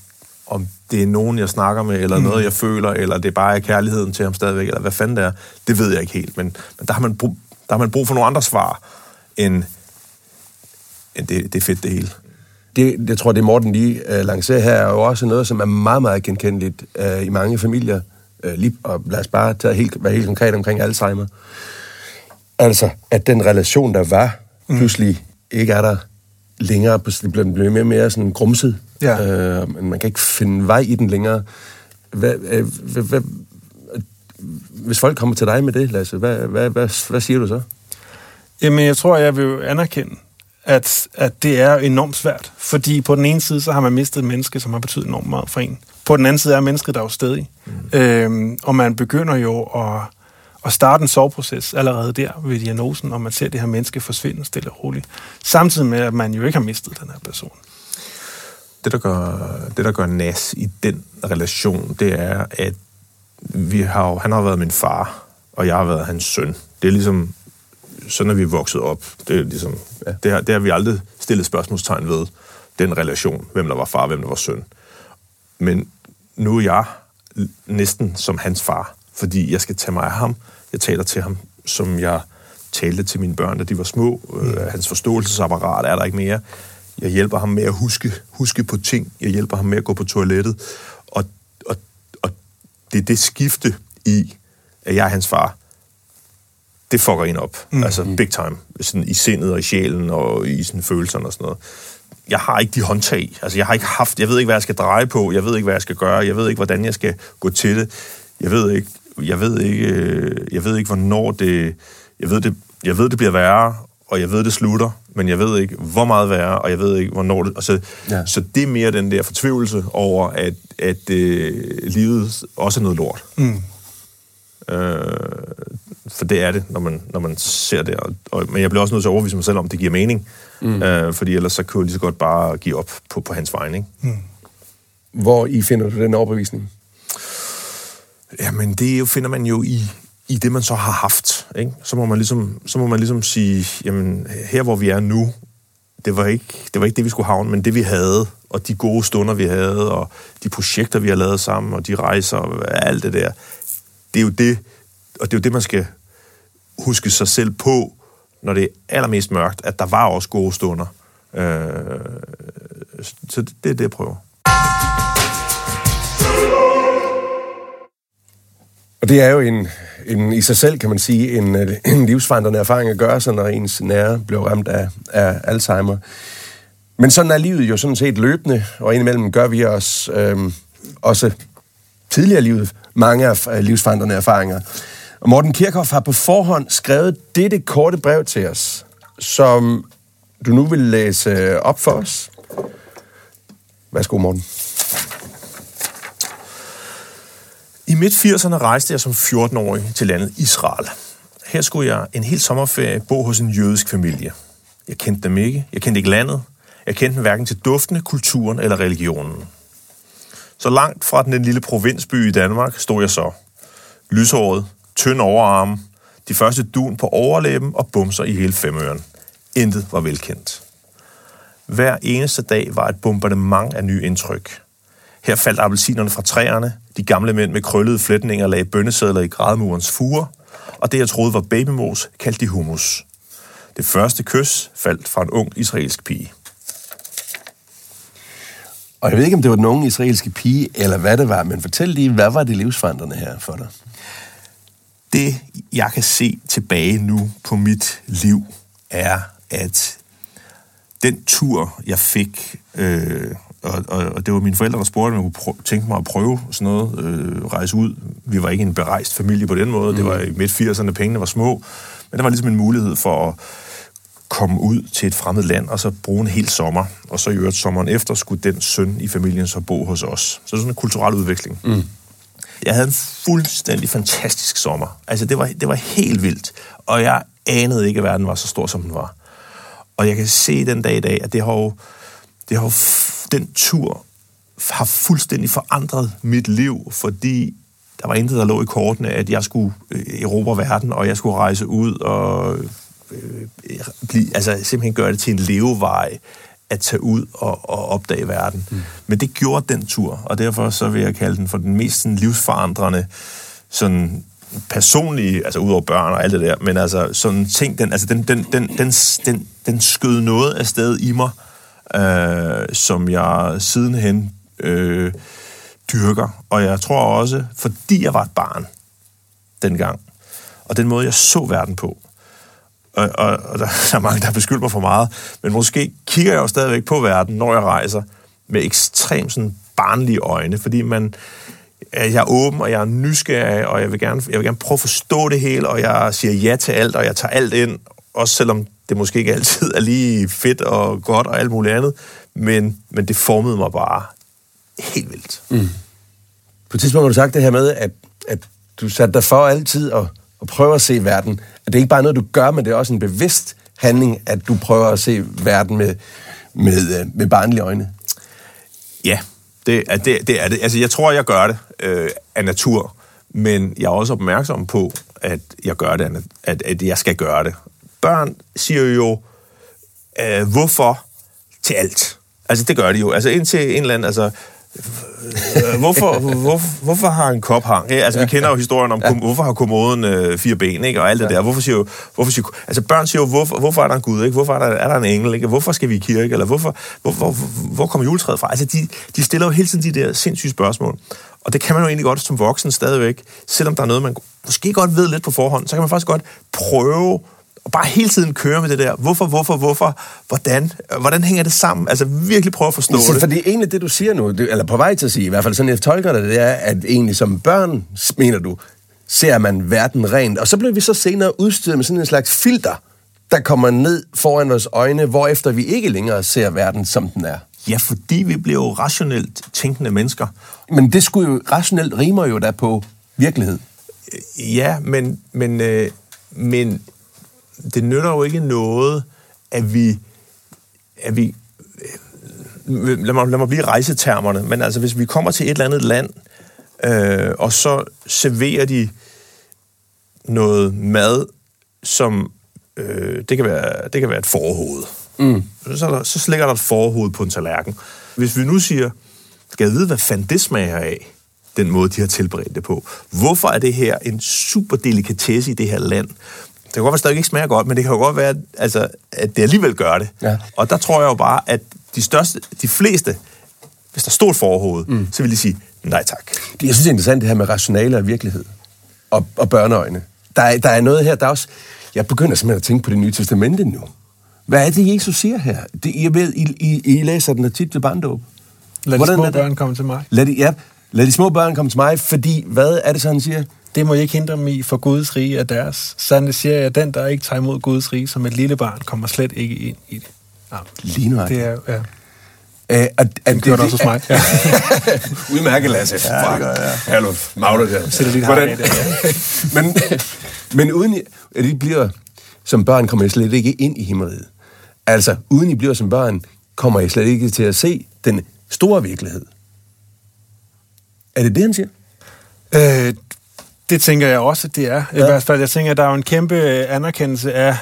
om det er nogen, jeg snakker med, eller mm. noget, jeg føler, eller det bare er kærligheden til ham stadigvæk, eller hvad fanden det er, det ved jeg ikke helt. Men, men der, har man brug, der har man brug for nogle andre svar, end, end det, det er fedt det hele. det, jeg tror, det Morten lige øh, lancerer her, er jo også noget, som er meget, meget genkendeligt øh, i mange familier. Øh, lige, og lad os bare tage helt, være helt konkret omkring Alzheimer. Altså, at den relation, der var, Mm. pludselig ikke er der længere. Den bliver mere og mere sådan grumset. Ja. Øh, men man kan ikke finde vej i den længere. Hvad, øh, hvad, hvad, hvis folk kommer til dig med det, Lasse, hvad, hvad, hvad, hvad siger du så? Jamen, jeg tror, jeg vil anerkende, at, at det er enormt svært. Fordi på den ene side, så har man mistet et menneske, som har betydet enormt meget for en. På den anden side er mennesket der jo stadig. Mm. Øhm, og man begynder jo at, at starte en soveproces allerede der ved diagnosen, og man ser det her menneske forsvinde stille og roligt. Samtidig med, at man jo ikke har mistet den her person. Det, der gør, det, der gør nas i den relation, det er, at vi har jo, han har været min far, og jeg har været hans søn. Det er ligesom, sådan er vi vokset op. Det, er ligesom, ja. det, har, det har vi aldrig stillet spørgsmålstegn ved, den relation, hvem der var far, hvem der var søn. Men nu er jeg næsten som hans far, fordi jeg skal tage mig af ham. Jeg taler til ham, som jeg talte til mine børn, da de var små. Mm. Hans forståelsesapparat er der ikke mere. Jeg hjælper ham med at huske, huske på ting. Jeg hjælper ham med at gå på toilettet. Og, og, og det er det skifte i, at jeg er hans far. Det fucker en op. Mm. Altså big time. Sådan i sindet og i sjælen og i sådan følelserne og sådan noget. Jeg har ikke de håndtag. Altså jeg har ikke haft, jeg ved ikke, hvad jeg skal dreje på. Jeg ved ikke, hvad jeg skal gøre. Jeg ved ikke, hvordan jeg skal gå til det. Jeg ved ikke, jeg ved ikke, øh, jeg ved ikke hvornår det... Jeg ved, det, jeg ved, det bliver værre, og jeg ved, det slutter, men jeg ved ikke, hvor meget værre, og jeg ved ikke, hvornår det... Altså, Ja. ja. Så det er mere den der fortvivlelse over, at, at øh, livet også er noget lort. Mm. Øh, for det er det, når man, når man ser det. Og, og, men jeg bliver også nødt til at overbevise mig selv om, det giver mening. Mm. Øh, fordi ellers så kunne jeg lige så godt bare give op på, på hans vegne. Ikke? Hvor I finder du den overbevisning? Jamen, det jo, finder man jo i, i det, man så har haft. Ikke? Så, må man ligesom, så må man ligesom sige, jamen, her hvor vi er nu, det var, ikke, det var ikke det, vi skulle havne, men det, vi havde, og de gode stunder, vi havde, og de projekter, vi har lavet sammen, og de rejser, og alt det der, det er jo det, og det er jo det, man skal huske sig selv på, når det er allermest mørkt, at der var også gode stunder. Øh, så det, det er det, jeg prøver. Og det er jo en, en, i sig selv, kan man sige, en, øh, *clears throat* en livsforandrende erfaring at gøre sig, når ens nære blev ramt af, af Alzheimer. Men sådan er livet jo sådan set løbende, og indimellem gør vi os øh, også tidligere i livet mange af livsforandrende erfaringer. Og Morten Kirchhoff har på forhånd skrevet dette korte brev til os, som du nu vil læse op for os. Værsgo, Morten. I midt-80'erne rejste jeg som 14-årig til landet Israel. Her skulle jeg en hel sommerferie bo hos en jødisk familie. Jeg kendte dem ikke. Jeg kendte ikke landet. Jeg kendte dem hverken til duftene, kulturen eller religionen. Så langt fra den lille provinsby i Danmark stod jeg så. Lyshåret, tynd overarm, de første dun på overlæben og bumser i hele femøren. Intet var velkendt. Hver eneste dag var et bombardement af nye indtryk. Her faldt appelsinerne fra træerne, de gamle mænd med krøllede flætninger lagde bønnesedler i grædmurens fure, og det jeg troede var babymos, kaldte de hummus. Det første kys faldt fra en ung israelsk pige. Og jeg ved ikke, om det var den unge israelske pige, eller hvad det var, men fortæl lige, hvad var det livsforandrende her for dig? Det, jeg kan se tilbage nu på mit liv, er, at den tur, jeg fik, øh, og, og, og det var mine forældre, der spurgte, om jeg kunne tænke mig at prøve sådan noget, øh, rejse ud. Vi var ikke en berejst familie på den måde, mm. det var i midt 80'erne, pengene var små, men der var ligesom en mulighed for at komme ud til et fremmed land, og så bruge en hel sommer, og så i øvrigt sommeren efter skulle den søn i familien så bo hos os. Så sådan en kulturel udvikling. Mm. Jeg havde en fuldstændig fantastisk sommer. Altså, det var, det var helt vildt. Og jeg anede ikke, at verden var så stor, som den var. Og jeg kan se den dag i dag, at det har jo, det har jo den tur har fuldstændig forandret mit liv, fordi der var intet, der lå i kortene, at jeg skulle øh, erobre verden, og jeg skulle rejse ud og øh, blive, altså simpelthen gøre det til en levevej at tage ud og, og opdage verden. Mm. Men det gjorde den tur, og derfor så vil jeg kalde den for den mest sådan, livsforandrende sådan personlige, altså udover børn og alt det der, men altså sådan ting, den, altså den, den, den, den, den, den skød noget af sted i mig, øh, øh, som jeg sidenhen øh, dyrker. Og jeg tror også, fordi jeg var et barn dengang, og den måde, jeg så verden på, og, og, og der, *laughs* der er mange, der beskylder mig for meget, men måske kigger jeg jo stadigvæk på verden, når jeg rejser, med ekstremt sådan barnlige øjne, fordi man, øh, jeg er åben, og jeg er nysgerrig, og jeg vil, gerne, jeg vil gerne prøve at forstå det hele, og jeg siger ja til alt, og jeg tager alt ind, også selvom det måske ikke altid er lige fedt og godt og alt muligt andet, men, men det formede mig bare helt vildt. Mm. På et tidspunkt har du sagt det her med, at, at du satte dig for altid at, at prøve at se verden. At det er ikke bare noget, du gør, men det er også en bevidst handling, at du prøver at se verden med, med, øh, med barnlige øjne. Ja, det er det. det, er det. Altså, jeg tror, jeg gør det øh, af natur, men jeg er også opmærksom på, at jeg gør det, at, at jeg skal gøre det. Børn siger jo, øh, hvorfor til alt. Altså, det gør de jo. Altså, indtil en eller anden, altså, Øh, hvorfor, hvor, hvorfor har en kop hang? Ja, altså, vi kender jo historien om, ja. hvorfor har kommoden øh, fire ben, ikke? Og alt det ja. der. Hvorfor siger jo, hvorfor siger, altså, børn siger jo, hvorfor, hvorfor er der en Gud, ikke? Hvorfor er der, er der en engel, ikke? Hvorfor skal vi i kirke? Eller hvorfor, hvor, hvor, hvor kommer juletræet fra? Altså, de, de stiller jo hele tiden de der sindssyge spørgsmål. Og det kan man jo egentlig godt som voksen stadigvæk. Selvom der er noget, man måske godt ved lidt på forhånd, så kan man faktisk godt prøve og bare hele tiden køre med det der. Hvorfor, hvorfor, hvorfor? Hvordan? Hvordan hænger det sammen? Altså virkelig prøve at forstå så, det. For det er egentlig det, du siger nu, eller på vej til at sige, i hvert fald sådan jeg tolker det, det er, at egentlig som børn, mener du, ser man verden rent. Og så bliver vi så senere udstyret med sådan en slags filter, der kommer ned foran vores øjne, hvorefter vi ikke længere ser verden, som den er. Ja, fordi vi bliver jo rationelt tænkende mennesker. Men det skulle jo, rationelt rimer jo da på virkelighed. Ja, men, men, øh, men det nytter jo ikke noget, at vi, at vi øh, lad mig, lad mig blive rejsetermerne, men altså hvis vi kommer til et eller andet land, øh, og så serverer de noget mad, som øh, det, kan være, det kan være et forhoved. Mm. Så, der, så slækker der et forhoved på en tallerken. Hvis vi nu siger, skal jeg vide, hvad fanden det smager af, den måde, de har tilberedt det på. Hvorfor er det her en super delikatesse i det her land? Kan godt være, at det ikke smager godt, men det kan jo godt være, altså, at det alligevel gør det. Ja. Og der tror jeg jo bare, at de største, de fleste, hvis der stod et forhoved, mm. så vil de sige, nej tak. Det, jeg synes, det er interessant, det her med rationale og virkelighed. Og, og børneøjne. Der er, der er noget her, der er også... Jeg begynder simpelthen at tænke på det nye testamente nu. Hvad er det, Jesus siger her? Det, jeg ved, I, I, I læser den tit til barndåb. Lad de små børn komme til mig. Lad de, ja, lad de små børn komme til mig, fordi hvad er det så, han siger? Det må I ikke hindre dem i, for Guds rige er deres. Sådan siger jeg, at den, der ikke tager imod Guds rige som et lille barn, kommer slet ikke ind i det. Ja. Lige nu. Det er, ja. Æh, at, at det gør det også hos mig. Ja. *laughs* Udmærket, Lasse. Ja, det gør jeg. Hallo, magler der. Sætter lidt Hvordan? Det, ja. *laughs* men, men uden I, at I bliver som børn, kommer I slet ikke ind i himmeriet. Altså, uden I bliver som børn, kommer I slet ikke til at se den store virkelighed. Er det det, han siger? Øh, Det tænker jeg også, det er. Ja. I hvert fald, jeg tænker, at der er jo en kæmpe anerkendelse af,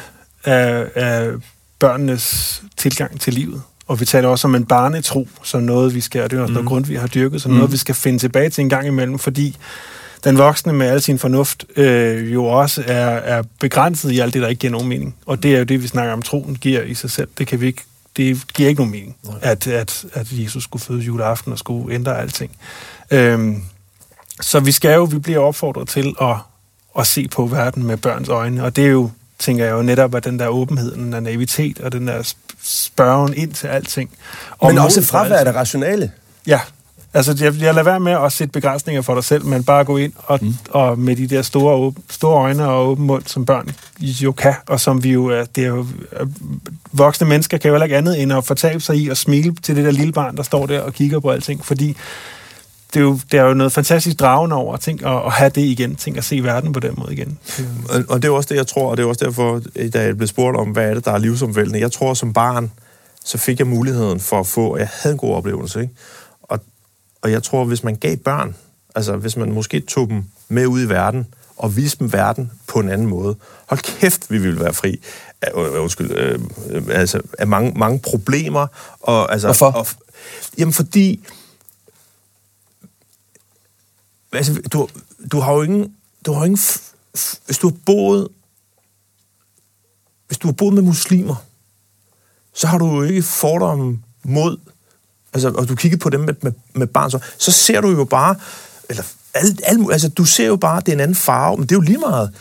af, af børnenes tilgang til livet. Og vi taler også om en barnetro, som noget, vi skal, og det er også mm. noget grund, vi har dyrket, som mm. noget, vi skal finde tilbage til en gang imellem, fordi den voksne med al sin fornuft øh, jo også er, er begrænset i alt det, der ikke giver nogen mening. Og det er jo det, vi snakker om, troen giver i sig selv. Det kan vi ikke det giver ikke nogen mening, at, at, at Jesus skulle føde juleaften og skulle ændre alting. Øhm, så vi skal jo, vi bliver opfordret til at, at se på verden med børns øjne, og det er jo, tænker jeg jo netop, at den der åbenhed, den der naivitet og den der spørgen ind til alting. Og Men også fravær af rationale. Ja, Altså, jeg, jeg lader være med at sætte begrænsninger for dig selv, men bare gå ind og, mm. og med de der store, store øjne og åben mund, som børn jo kan, og som vi jo er, det er jo, voksne mennesker kan jo heller ikke andet end at fortabe sig i og smile til det der lille barn, der står der og kigger på alting, fordi det er jo, det er jo noget fantastisk dragende over ting, at, at have det igen, ting at se verden på den måde igen. Og, og det er også det, jeg tror, og det er også derfor, da jeg blev spurgt om, hvad er det, der er livsomvældende. Jeg tror, som barn, så fik jeg muligheden for at få, og jeg havde en god oplevelse, ikke? Og jeg tror, hvis man gav børn, altså hvis man måske tog dem med ud i verden, og viste dem verden på en anden måde. Hold kæft, vi ville være fri af, øh, undskyld, øh, altså, af mange, mange problemer. Og, altså, Hvorfor? Og, jamen, fordi... Altså, du, du har jo ingen... Du har ingen hvis du har boet... Hvis du har boet med muslimer, så har du jo ikke fordomme mod altså, og du kigger på dem med, med, med barn, så, så ser du jo bare, eller alt, alt, altså, du ser jo bare, at det er en anden farve, men det er jo lige meget.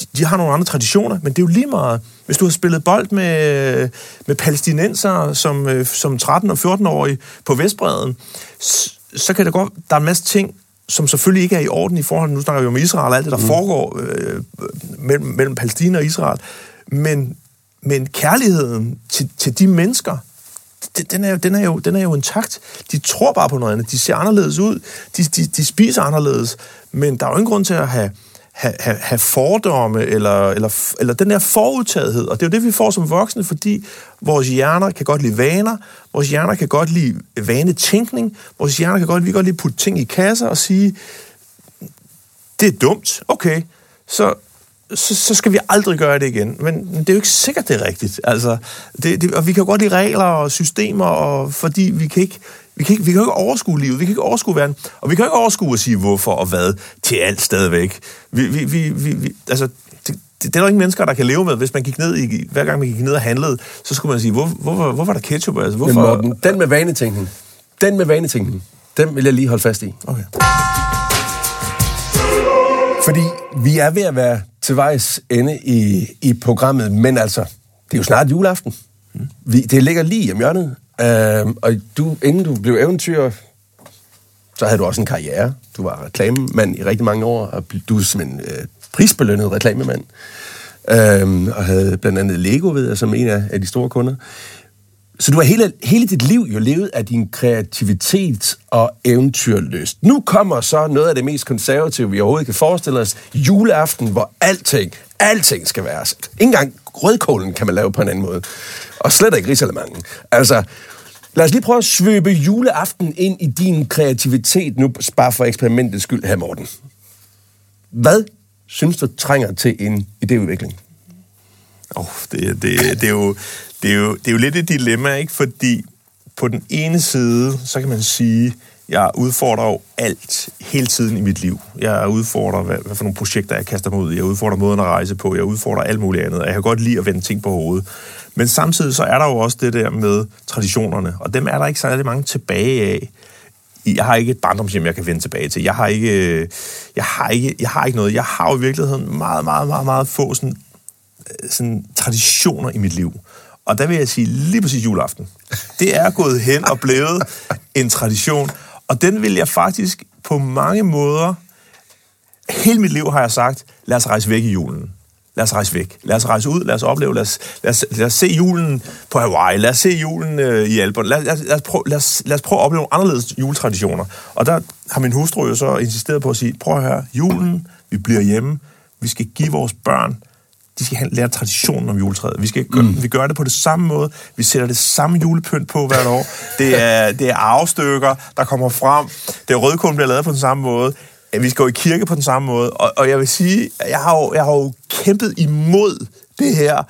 De, de har nogle andre traditioner, men det er jo lige meget. Hvis du har spillet bold med, med palæstinenser som, øh, som 13- og 14-årige på Vestbreden, så, så kan det godt, der er en masse ting, som selvfølgelig ikke er i orden i forhold, nu snakker vi om Israel og alt det, der mm. foregår øh, mellem, mellem Palæstina og Israel, men, men kærligheden til, til de mennesker, den er, jo, den, er jo, den er jo intakt. De tror bare på noget andet. De ser anderledes ud. De, de, de spiser anderledes. Men der er jo ingen grund til at have, have, have, have fordomme eller, eller, eller den der forudtagethed. Og det er jo det, vi får som voksne, fordi vores hjerner kan godt lide vaner. Vores hjerner kan godt lide vanetænkning. Vores hjerner kan godt, vi kan godt lide at putte ting i kasser og sige, det er dumt. Okay, så så, så skal vi aldrig gøre det igen. Men, men det er jo ikke sikkert, det er rigtigt. Altså, det, det, og vi kan jo godt lide regler og systemer, og, fordi vi kan ikke vi kan, ikke, vi kan ikke overskue livet, vi kan ikke overskue verden, og vi kan ikke overskue at sige hvorfor og hvad til alt stadigvæk. Vi, vi, vi, vi, vi, altså, det, det, det er der ingen mennesker, der kan leve med. Hvis man gik ned i, hver gang man gik ned og handlede, så skulle man sige, hvor, hvor, hvor, hvor var der ketchup? Altså, hvorfor? Men Morten, den med vanetænkning, den med vanetænkning, den vil jeg lige holde fast i. Okay. Fordi vi er ved at være til vejs ende i, i programmet, men altså, det er jo snart juleaften. Vi, det ligger lige om hjørnet. Øh, og du, inden du blev eventyr, så havde du også en karriere. Du var reklamemand i rigtig mange år, og du er simpelthen øh, prisbelønnet reklamemand. Øh, og havde blandt andet Lego, ved jeg, som en af, af de store kunder. Så du har hele, hele dit liv jo levet af din kreativitet og eventyrlyst. Nu kommer så noget af det mest konservative, vi overhovedet kan forestille os. Juleaften, hvor alting, alting skal være. Ikke engang rødkålen kan man lave på en anden måde. Og slet ikke risalemangen. Altså, lad os lige prøve at svøbe juleaften ind i din kreativitet nu, bare for eksperimentets skyld her, Morten. Hvad synes du trænger til en idéudvikling? Oh, det, det, det, er jo, det, er jo, det er jo lidt et dilemma, ikke? Fordi på den ene side, så kan man sige, jeg udfordrer jo alt hele tiden i mit liv. Jeg udfordrer, hvad, hvad for nogle projekter jeg kaster mig ud i. Jeg udfordrer måden at rejse på. Jeg udfordrer alt muligt andet. Jeg kan godt lide at vende ting på hovedet. Men samtidig så er der jo også det der med traditionerne, og dem er der ikke særlig mange tilbage af. Jeg har ikke et barndomshjem, jeg kan vende tilbage til. Jeg har ikke, øh, jeg har ikke, jeg har ikke noget. Jeg har jo i virkeligheden meget, meget, meget, meget få sådan øh, sådan, traditioner i mit liv. Og der vil jeg sige lige præcis juleaften. Det er gået hen og blevet en tradition. Og den vil jeg faktisk på mange måder... Hele mit liv har jeg sagt, lad os rejse væk i julen. Lad os rejse væk. Lad os rejse ud, lad os opleve, lad os, lad os, lad os se julen på Hawaii, lad os se julen øh, i Alperne, lad, lad, lad, os prøve, lad, os, lad os prøve at opleve nogle anderledes juletraditioner. Og der har min hustru jo så insisteret på at sige, prøv at høre, julen, vi bliver hjemme, vi skal give vores børn de skal have, lære traditionen om juletræet. Vi, skal gøre, mm. vi gør det på det samme måde. Vi sætter det samme julepynt på hvert år. Det er, det er arvestykker, der kommer frem. Det er rødkål bliver lavet på den samme måde. vi skal gå i kirke på den samme måde. Og, og jeg vil sige, jeg har, jo, jeg har jo kæmpet imod det her.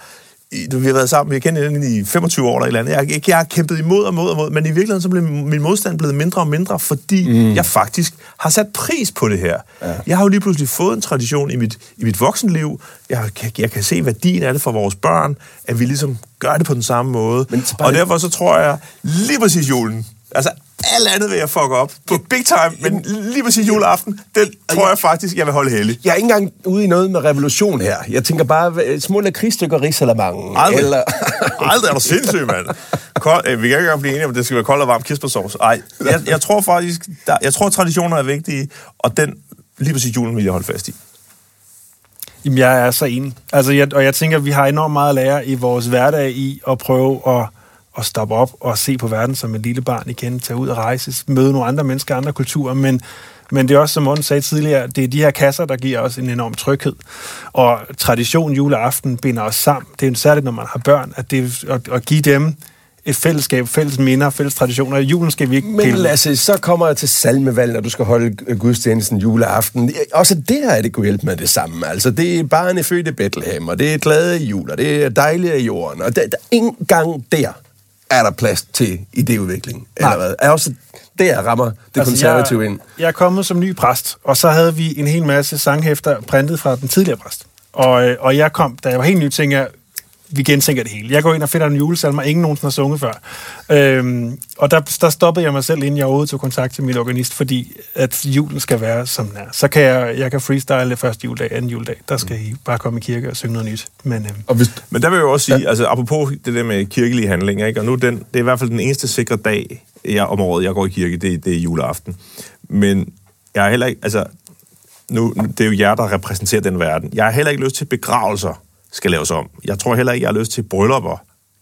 Du, vi har været sammen, vi har kendt hinanden i 25 år eller et eller andet. Jeg, jeg, jeg har kæmpet imod og mod og mod, men i virkeligheden så blev min modstand blevet mindre og mindre, fordi mm. jeg faktisk har sat pris på det her. Ja. Jeg har jo lige pludselig fået en tradition i mit, i mit voksenliv. Jeg, kan- jeg kan se værdien af det for vores børn, at vi ligesom gør det på den samme måde. Men og derfor så tror jeg lige præcis julen, altså alt andet vil jeg fuck op på big time, men lige præcis juleaften, den tror jeg faktisk, jeg vil holde heldig. Jeg er ikke engang ude i noget med revolution her. Jeg tænker bare, små lakridsstykker risalamangen. Aldrig. Eller... *laughs* Aldrig er du sindssyg, mand. Kold, øh, vi kan ikke engang blive enige om, at det skal være kold og varm kirsebærsauce. Ej, jeg, jeg tror faktisk, der, jeg tror, traditioner er vigtige, og den, lige præcis julen vil jeg holde fast i. Jamen, jeg er så enig. Altså, jeg, og jeg tænker, at vi har enormt meget at lære i vores hverdag i at prøve at, at stoppe op og se på verden som et lille barn igen, tage ud og rejse, møde nogle andre mennesker, andre kulturer, men, men det er også, som Morten sagde tidligere, det er de her kasser, der giver os en enorm tryghed. Og tradition juleaften binder os sammen. Det er jo særligt, når man har børn, at, det, at, at give dem et fællesskab, fælles minder, fælles traditioner. Julen skal vi ikke Men pille. Lasse, så kommer jeg til salmevalg, når du skal holde gudstjenesten juleaften. Også det her er det kunne hjælpe med det samme. Altså, det er barnet født i Bethlehem, og det er glade jul, og det er dejligt af jorden. Og der, der, ingen gang der er der plads til idéudvikling. Nej. Eller hvad? Er også der rammer det altså, konservative jeg, ind. Jeg er kommet som ny præst, og så havde vi en hel masse sanghæfter printet fra den tidligere præst. Og, øh, og jeg kom, da jeg var helt ny, tænkte jeg, vi gentænker det hele. Jeg går ind og finder en julesalmer, ingen nogensinde har sunget før. Øhm, og der, der stoppede jeg mig selv, inden jeg overhovedet tog kontakt til min organist, fordi at julen skal være, som den er. Så kan jeg, jeg kan freestyle første juledag, anden juledag. Der skal I bare komme i kirke og synge noget nyt. Men øhm, Og hvis, Men der vil jeg jo også sige, ja. altså apropos det der med kirkelige handlinger, ikke? og nu den, det er i hvert fald den eneste sikre dag jeg, om året, jeg går i kirke, det, det er juleaften. Men jeg er heller ikke, altså nu, det er jo jer, der repræsenterer den verden. Jeg har heller ikke lyst til, begravelser skal laves om. Jeg tror heller ikke, jeg har lyst til, at bryllupper,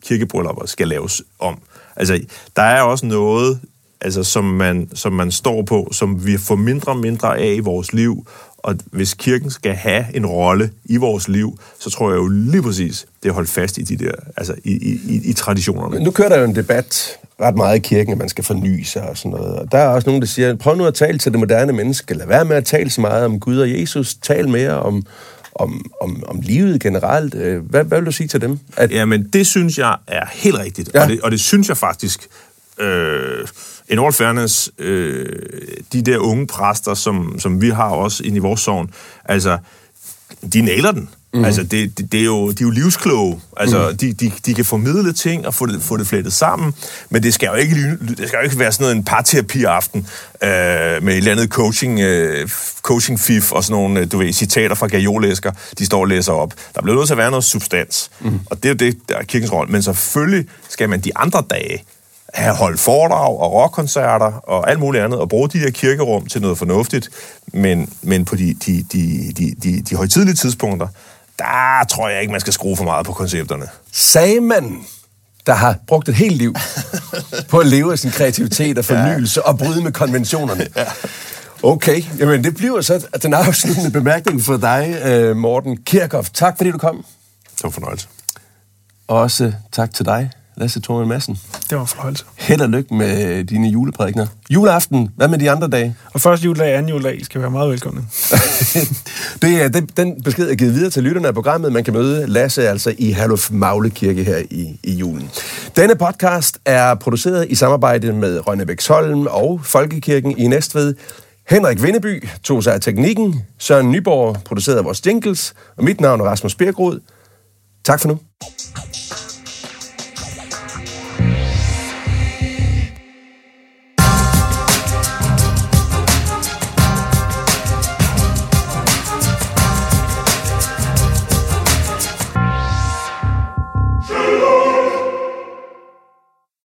kirkebryllupper, skal laves om. Altså, der er også noget, altså, som, man, som man står på, som vi får mindre og mindre af i vores liv, og hvis kirken skal have en rolle i vores liv, så tror jeg jo lige præcis, det er holdt fast i de der, altså i, i, i, i traditionerne. nu kører der jo en debat ret meget i kirken, at man skal forny sig og sådan noget. Og der er også nogen, der siger, prøv nu at tale til det moderne menneske. Lad være med at tale så meget om Gud og Jesus. Tal mere om, om, om, om livet generelt. Øh, Hvad, hvad vil du sige til dem? At, Jamen, det synes jeg er helt rigtigt. Ja. Og, det, og det synes jeg faktisk, øh, in all fairness, øh, de der unge præster, som, som vi har også inde i vores sovn, altså, de nailer den. Mm. Altså, det, det, det er jo, de er jo livskloge. Altså, mm. de, de, de kan formidle ting og få det, få det flettet sammen, men det skal jo ikke, det skal jo ikke være sådan noget en parterapi-aften øh, med et eller andet coaching, øh, coaching fif og sådan nogle, øh, du ved, citater fra gajolæsker, de står og læser op. Der bliver nødt til at være noget substans, mm. og det er jo det, der er kirkens rolle. Men selvfølgelig skal man de andre dage have holdt foredrag og rockkoncerter og alt muligt andet, og bruge de der kirkerum til noget fornuftigt, men, men på de, de, de, de, de, de højtidlige tidspunkter, der tror jeg ikke, man skal skrue for meget på koncepterne. sagde man, der har brugt et helt liv *laughs* på at leve af sin kreativitet og fornyelse ja. og bryde med konventionerne. Ja. Okay, jamen det bliver så den afsluttende bemærkning for dig, øh, Morten Kirchhoff. Tak fordi du kom. Så fornøjelse. Og også tak til dig, Lasse Thorman Madsen. det var en fornøjelse. Held og lykke med dine juleprædikner. Juleaften, hvad med de andre dage? Og første juledag, anden juledag, I skal være meget velkomne. *laughs* det er det, den besked er givet videre til lytterne af programmet. Man kan møde Lasse altså i Herluf Magle Kirke her i, i julen. Denne podcast er produceret i samarbejde med Rønnebæksholm og Folkekirken i Næstved. Henrik Vindeby tog sig af teknikken. Søren Nyborg producerede vores jingles. Og mit navn er Rasmus Birkrod. Tak for nu.